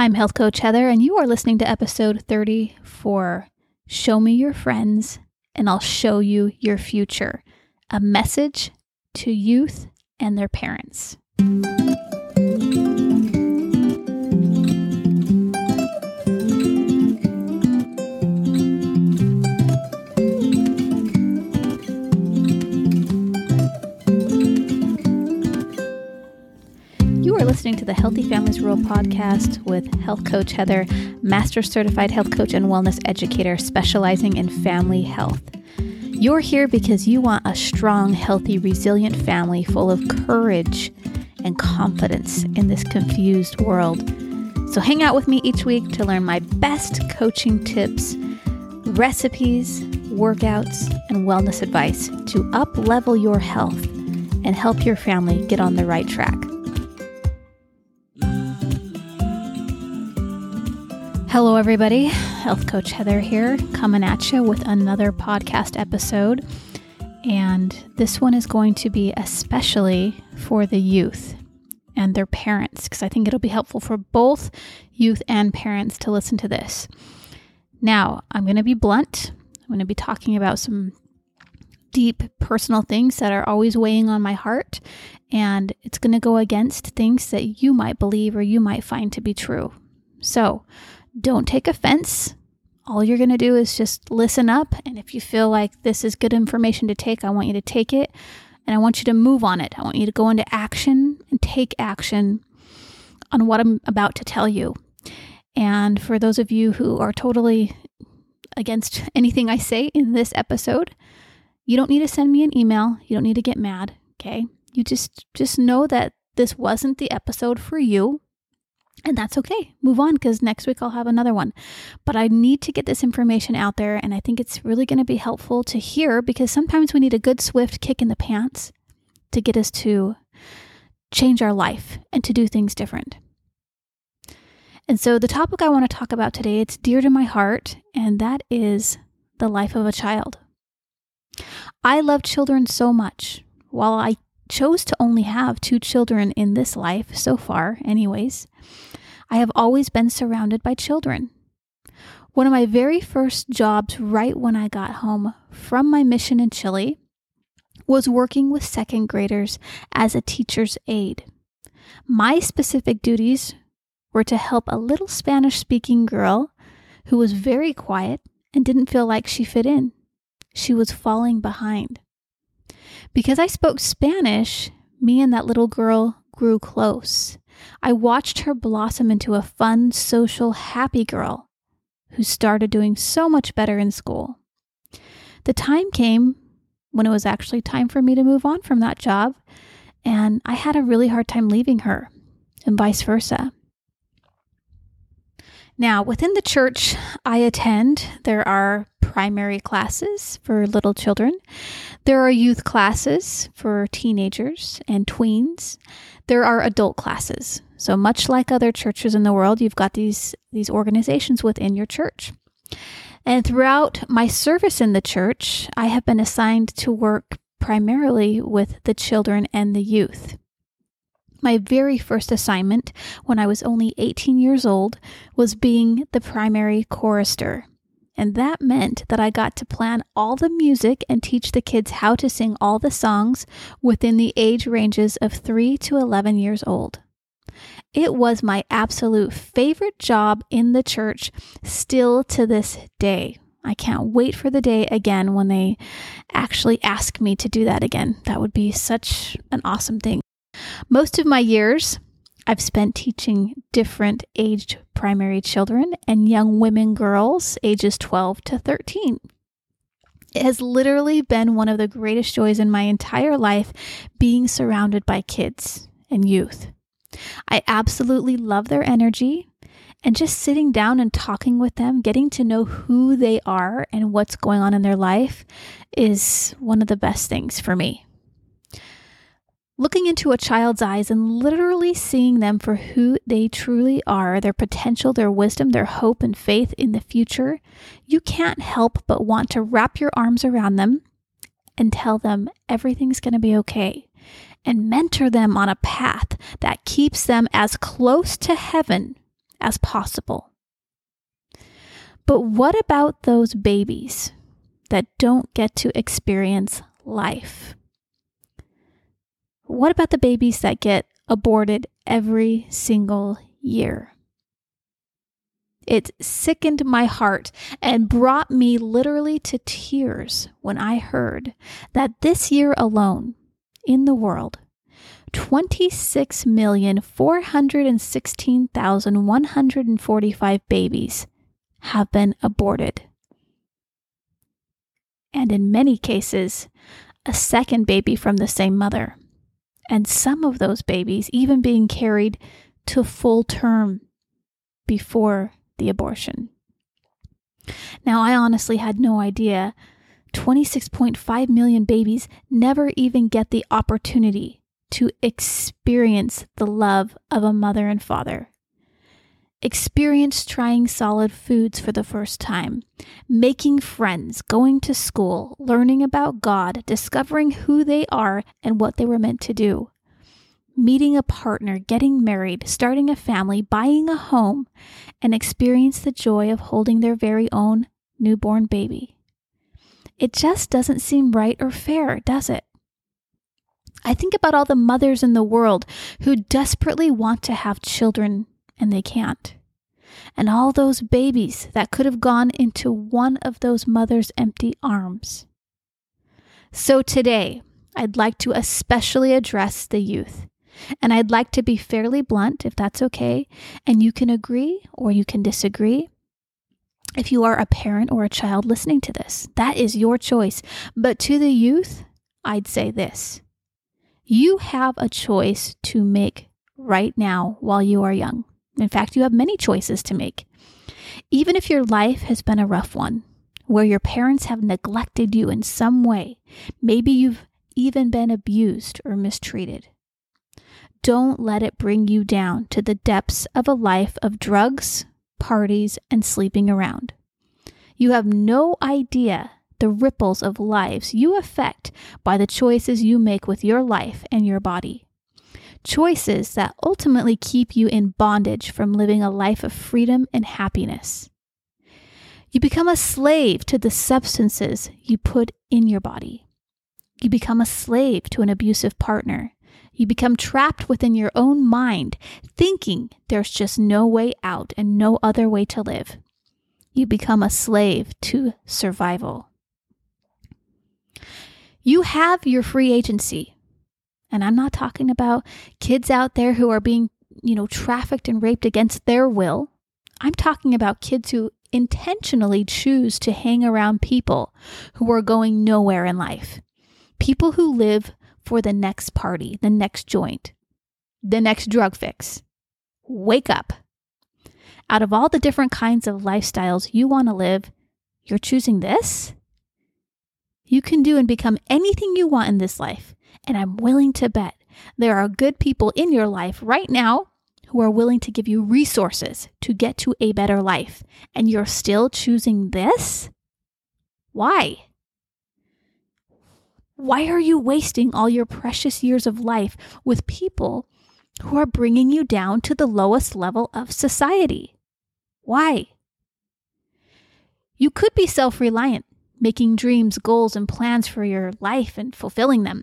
I'm Health Coach Heather, and you are listening to episode 34 Show Me Your Friends, and I'll Show You Your Future a message to youth and their parents. Listening to the Healthy Families Rule podcast with health coach Heather, master certified health coach and wellness educator specializing in family health. You're here because you want a strong, healthy, resilient family full of courage and confidence in this confused world. So hang out with me each week to learn my best coaching tips, recipes, workouts, and wellness advice to up level your health and help your family get on the right track. Hello, everybody. Health Coach Heather here, coming at you with another podcast episode. And this one is going to be especially for the youth and their parents, because I think it'll be helpful for both youth and parents to listen to this. Now, I'm going to be blunt. I'm going to be talking about some deep personal things that are always weighing on my heart, and it's going to go against things that you might believe or you might find to be true. So, don't take offense. All you're going to do is just listen up. And if you feel like this is good information to take, I want you to take it and I want you to move on it. I want you to go into action and take action on what I'm about to tell you. And for those of you who are totally against anything I say in this episode, you don't need to send me an email. You don't need to get mad, okay? You just just know that this wasn't the episode for you. And that's okay. Move on because next week I'll have another one. But I need to get this information out there, and I think it's really going to be helpful to hear because sometimes we need a good, swift kick in the pants to get us to change our life and to do things different. And so the topic I want to talk about today, it's dear to my heart, and that is the life of a child. I love children so much. While I chose to only have two children in this life so far, anyways, I have always been surrounded by children. One of my very first jobs, right when I got home from my mission in Chile, was working with second graders as a teacher's aide. My specific duties were to help a little Spanish speaking girl who was very quiet and didn't feel like she fit in. She was falling behind. Because I spoke Spanish, me and that little girl grew close. I watched her blossom into a fun, social, happy girl who started doing so much better in school. The time came when it was actually time for me to move on from that job, and I had a really hard time leaving her, and vice versa. Now, within the church I attend, there are primary classes for little children. There are youth classes for teenagers and tweens. There are adult classes. So much like other churches in the world, you've got these these organizations within your church. And throughout my service in the church, I have been assigned to work primarily with the children and the youth. My very first assignment when I was only 18 years old was being the primary chorister. And that meant that I got to plan all the music and teach the kids how to sing all the songs within the age ranges of 3 to 11 years old. It was my absolute favorite job in the church still to this day. I can't wait for the day again when they actually ask me to do that again. That would be such an awesome thing. Most of my years I've spent teaching different aged primary children and young women girls ages 12 to 13. It has literally been one of the greatest joys in my entire life being surrounded by kids and youth. I absolutely love their energy and just sitting down and talking with them, getting to know who they are and what's going on in their life is one of the best things for me. Looking into a child's eyes and literally seeing them for who they truly are, their potential, their wisdom, their hope, and faith in the future, you can't help but want to wrap your arms around them and tell them everything's going to be okay and mentor them on a path that keeps them as close to heaven as possible. But what about those babies that don't get to experience life? What about the babies that get aborted every single year? It sickened my heart and brought me literally to tears when I heard that this year alone in the world, 26,416,145 babies have been aborted. And in many cases, a second baby from the same mother. And some of those babies even being carried to full term before the abortion. Now, I honestly had no idea 26.5 million babies never even get the opportunity to experience the love of a mother and father. Experience trying solid foods for the first time, making friends, going to school, learning about God, discovering who they are and what they were meant to do meeting a partner, getting married, starting a family, buying a home, and experience the joy of holding their very own newborn baby. It just doesn't seem right or fair, does it? I think about all the mothers in the world who desperately want to have children and they can't. And all those babies that could have gone into one of those mothers' empty arms. So today, I'd like to especially address the youth and I'd like to be fairly blunt, if that's okay, and you can agree or you can disagree. If you are a parent or a child listening to this, that is your choice. But to the youth, I'd say this you have a choice to make right now while you are young. In fact, you have many choices to make. Even if your life has been a rough one, where your parents have neglected you in some way, maybe you've even been abused or mistreated. Don't let it bring you down to the depths of a life of drugs, parties, and sleeping around. You have no idea the ripples of lives you affect by the choices you make with your life and your body. Choices that ultimately keep you in bondage from living a life of freedom and happiness. You become a slave to the substances you put in your body. You become a slave to an abusive partner. You become trapped within your own mind, thinking there's just no way out and no other way to live. You become a slave to survival. You have your free agency. And I'm not talking about kids out there who are being, you know, trafficked and raped against their will. I'm talking about kids who intentionally choose to hang around people who are going nowhere in life. People who live for the next party, the next joint, the next drug fix. Wake up. Out of all the different kinds of lifestyles you want to live, you're choosing this? You can do and become anything you want in this life. And I'm willing to bet there are good people in your life right now who are willing to give you resources to get to a better life. And you're still choosing this? Why? Why are you wasting all your precious years of life with people who are bringing you down to the lowest level of society? Why? You could be self reliant, making dreams, goals, and plans for your life and fulfilling them.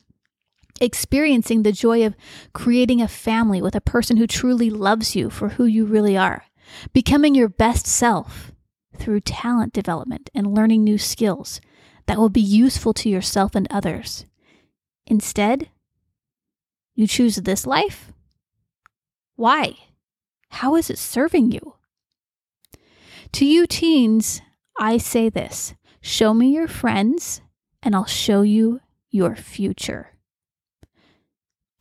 Experiencing the joy of creating a family with a person who truly loves you for who you really are. Becoming your best self through talent development and learning new skills that will be useful to yourself and others. Instead, you choose this life? Why? How is it serving you? To you teens, I say this show me your friends, and I'll show you your future.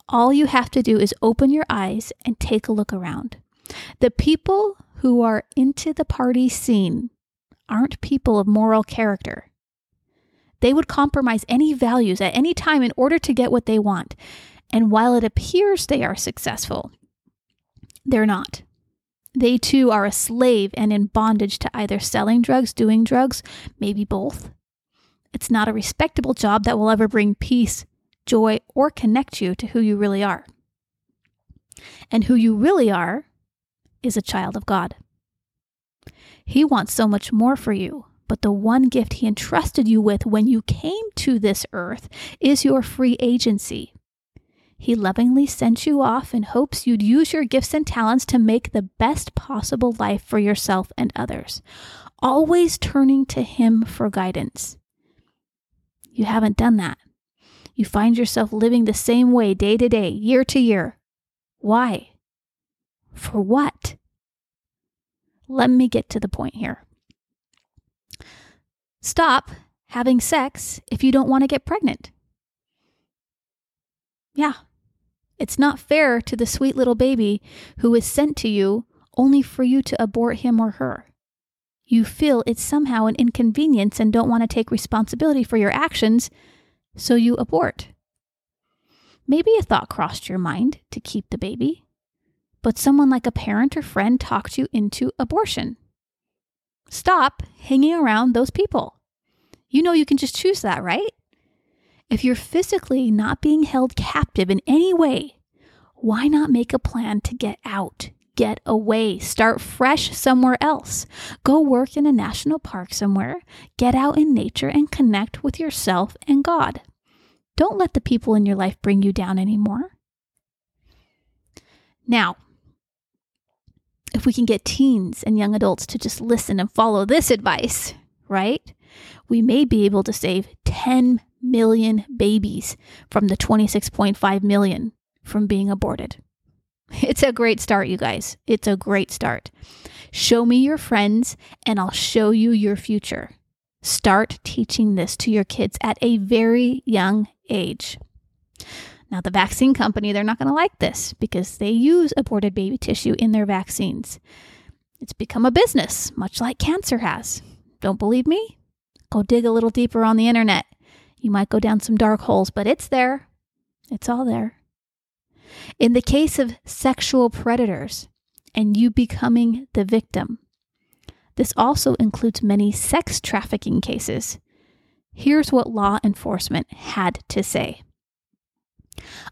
All you have to do is open your eyes and take a look around. The people who are into the party scene aren't people of moral character. They would compromise any values at any time in order to get what they want. And while it appears they are successful, they're not. They too are a slave and in bondage to either selling drugs, doing drugs, maybe both. It's not a respectable job that will ever bring peace, joy, or connect you to who you really are. And who you really are is a child of God. He wants so much more for you, but the one gift He entrusted you with when you came to this earth is your free agency. He lovingly sent you off in hopes you'd use your gifts and talents to make the best possible life for yourself and others, always turning to Him for guidance. You haven't done that. You find yourself living the same way day to day, year to year. Why? For what? Let me get to the point here. Stop having sex if you don't want to get pregnant. Yeah. It's not fair to the sweet little baby who is sent to you only for you to abort him or her. You feel it's somehow an inconvenience and don't want to take responsibility for your actions, so you abort. Maybe a thought crossed your mind to keep the baby, but someone like a parent or friend talked you into abortion. Stop hanging around those people. You know you can just choose that, right? If you're physically not being held captive in any way, why not make a plan to get out, get away, start fresh somewhere else? Go work in a national park somewhere, get out in nature, and connect with yourself and God. Don't let the people in your life bring you down anymore. Now, if we can get teens and young adults to just listen and follow this advice, right? We may be able to save 10 million babies from the 26.5 million from being aborted. It's a great start, you guys. It's a great start. Show me your friends, and I'll show you your future. Start teaching this to your kids at a very young age. Now, the vaccine company, they're not going to like this because they use aborted baby tissue in their vaccines. It's become a business, much like cancer has. Don't believe me? Go dig a little deeper on the internet. You might go down some dark holes, but it's there. It's all there. In the case of sexual predators and you becoming the victim, this also includes many sex trafficking cases. Here's what law enforcement had to say.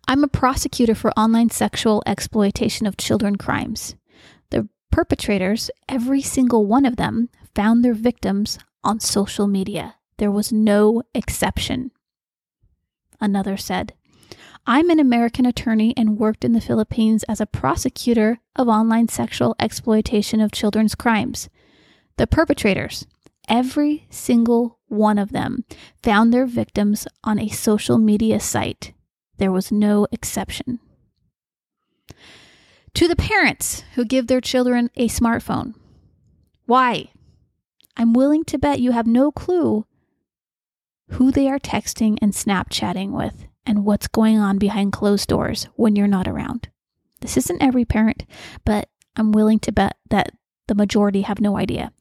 I'm a prosecutor for online sexual exploitation of children crimes. The perpetrators, every single one of them, found their victims on social media. There was no exception. Another said, I'm an American attorney and worked in the Philippines as a prosecutor of online sexual exploitation of children's crimes. The perpetrators, every single one of them, found their victims on a social media site. There was no exception. To the parents who give their children a smartphone, why? I'm willing to bet you have no clue who they are texting and Snapchatting with and what's going on behind closed doors when you're not around. This isn't every parent, but I'm willing to bet that the majority have no idea.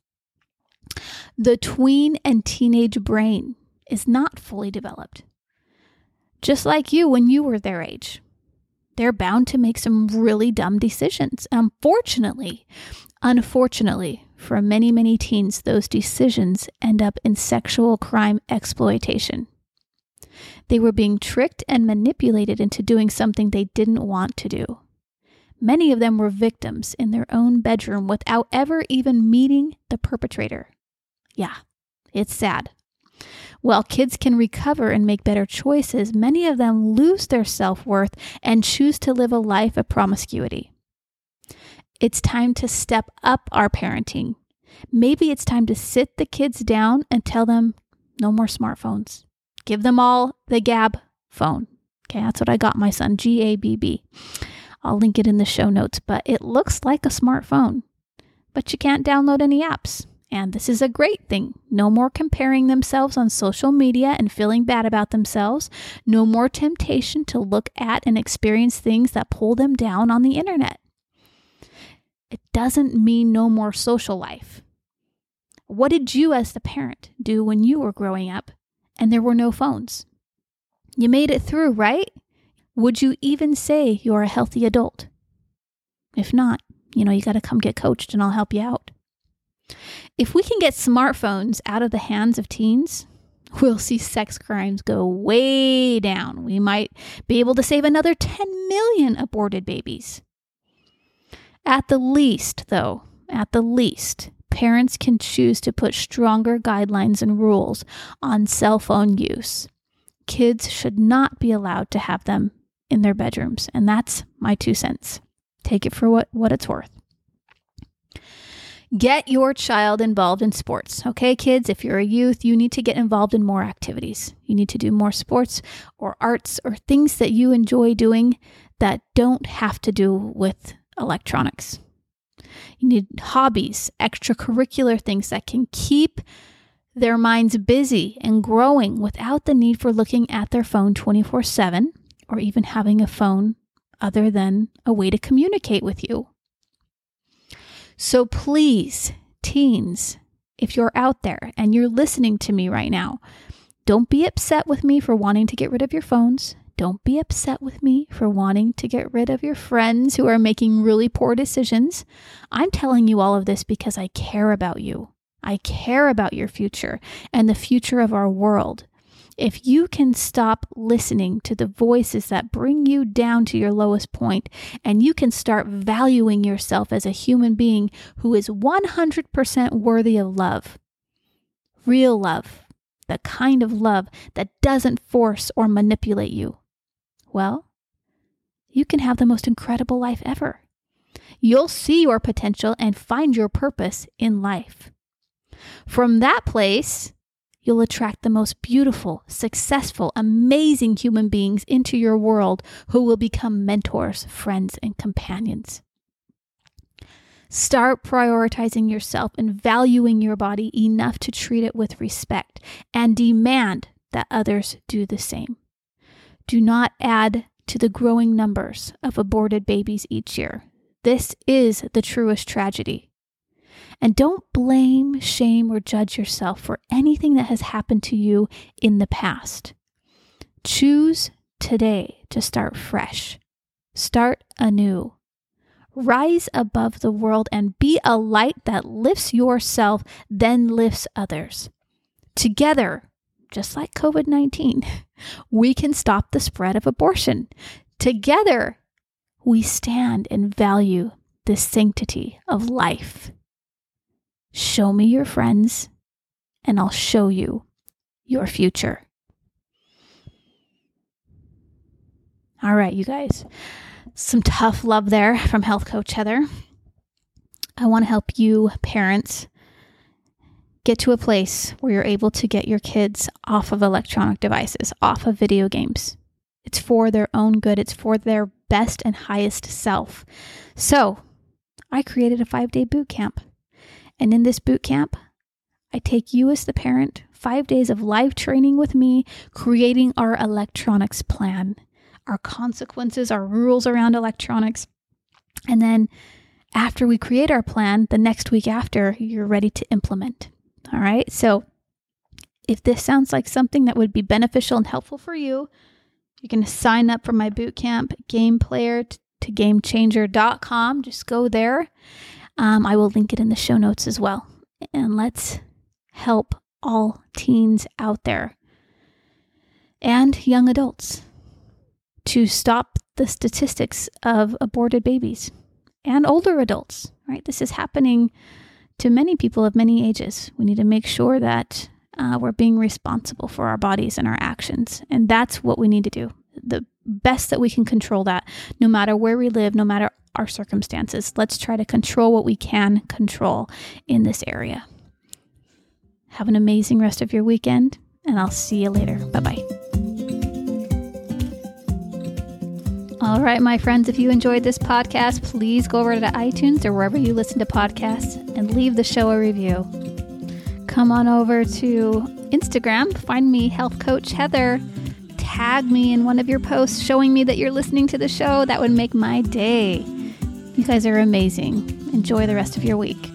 The tween and teenage brain is not fully developed. Just like you when you were their age. They're bound to make some really dumb decisions. Unfortunately, unfortunately, for many, many teens, those decisions end up in sexual crime exploitation. They were being tricked and manipulated into doing something they didn't want to do. Many of them were victims in their own bedroom without ever even meeting the perpetrator. Yeah, it's sad. While kids can recover and make better choices, many of them lose their self worth and choose to live a life of promiscuity. It's time to step up our parenting. Maybe it's time to sit the kids down and tell them no more smartphones. Give them all the Gabb phone. Okay, that's what I got my son, G A B B. I'll link it in the show notes, but it looks like a smartphone. But you can't download any apps. And this is a great thing. No more comparing themselves on social media and feeling bad about themselves. No more temptation to look at and experience things that pull them down on the internet. It doesn't mean no more social life. What did you, as the parent, do when you were growing up and there were no phones? You made it through, right? Would you even say you're a healthy adult? If not, you know, you got to come get coached and I'll help you out. If we can get smartphones out of the hands of teens, we'll see sex crimes go way down. We might be able to save another 10 million aborted babies. At the least, though, at the least, parents can choose to put stronger guidelines and rules on cell phone use. Kids should not be allowed to have them in their bedrooms, and that's my two cents. Take it for what, what it's worth. Get your child involved in sports. Okay, kids, if you're a youth, you need to get involved in more activities. You need to do more sports or arts or things that you enjoy doing that don't have to do with electronics. You need hobbies, extracurricular things that can keep their minds busy and growing without the need for looking at their phone 24 7 or even having a phone other than a way to communicate with you. So please, teens, if you're out there and you're listening to me right now, don't be upset with me for wanting to get rid of your phones. Don't be upset with me for wanting to get rid of your friends who are making really poor decisions. I'm telling you all of this because I care about you. I care about your future and the future of our world. If you can stop listening to the voices that bring you down to your lowest point, and you can start valuing yourself as a human being who is 100% worthy of love, real love, the kind of love that doesn't force or manipulate you, well, you can have the most incredible life ever. You'll see your potential and find your purpose in life. From that place, you'll attract the most beautiful, successful, amazing human beings into your world who will become mentors, friends, and companions. Start prioritizing yourself and valuing your body enough to treat it with respect and demand that others do the same. Do not add to the growing numbers of aborted babies each year. This is the truest tragedy. And don't blame, shame, or judge yourself for anything that has happened to you in the past. Choose today to start fresh. Start anew. Rise above the world and be a light that lifts yourself, then lifts others. Together, just like COVID 19, we can stop the spread of abortion. Together, we stand and value the sanctity of life. Show me your friends, and I'll show you your future. All right, you guys. Some tough love there from Health Coach Heather. I want to help you, parents, get to a place where you're able to get your kids off of electronic devices, off of video games. It's for their own good, it's for their best and highest self. So, I created a five day boot camp. And in this boot camp, I take you as the parent, five days of live training with me, creating our electronics plan, our consequences, our rules around electronics. And then after we create our plan, the next week after, you're ready to implement. All right. So if this sounds like something that would be beneficial and helpful for you, you can sign up for my boot camp, game player to gamechanger.com. Just go there um, I will link it in the show notes as well. And let's help all teens out there and young adults to stop the statistics of aborted babies and older adults, right? This is happening to many people of many ages. We need to make sure that uh, we're being responsible for our bodies and our actions. And that's what we need to do. The best that we can control that, no matter where we live, no matter our circumstances. Let's try to control what we can control in this area. Have an amazing rest of your weekend, and I'll see you later. Bye bye. All right, my friends, if you enjoyed this podcast, please go over to iTunes or wherever you listen to podcasts and leave the show a review. Come on over to Instagram, find me, Health Coach Heather tag me in one of your posts showing me that you're listening to the show. That would make my day. You guys are amazing. Enjoy the rest of your week.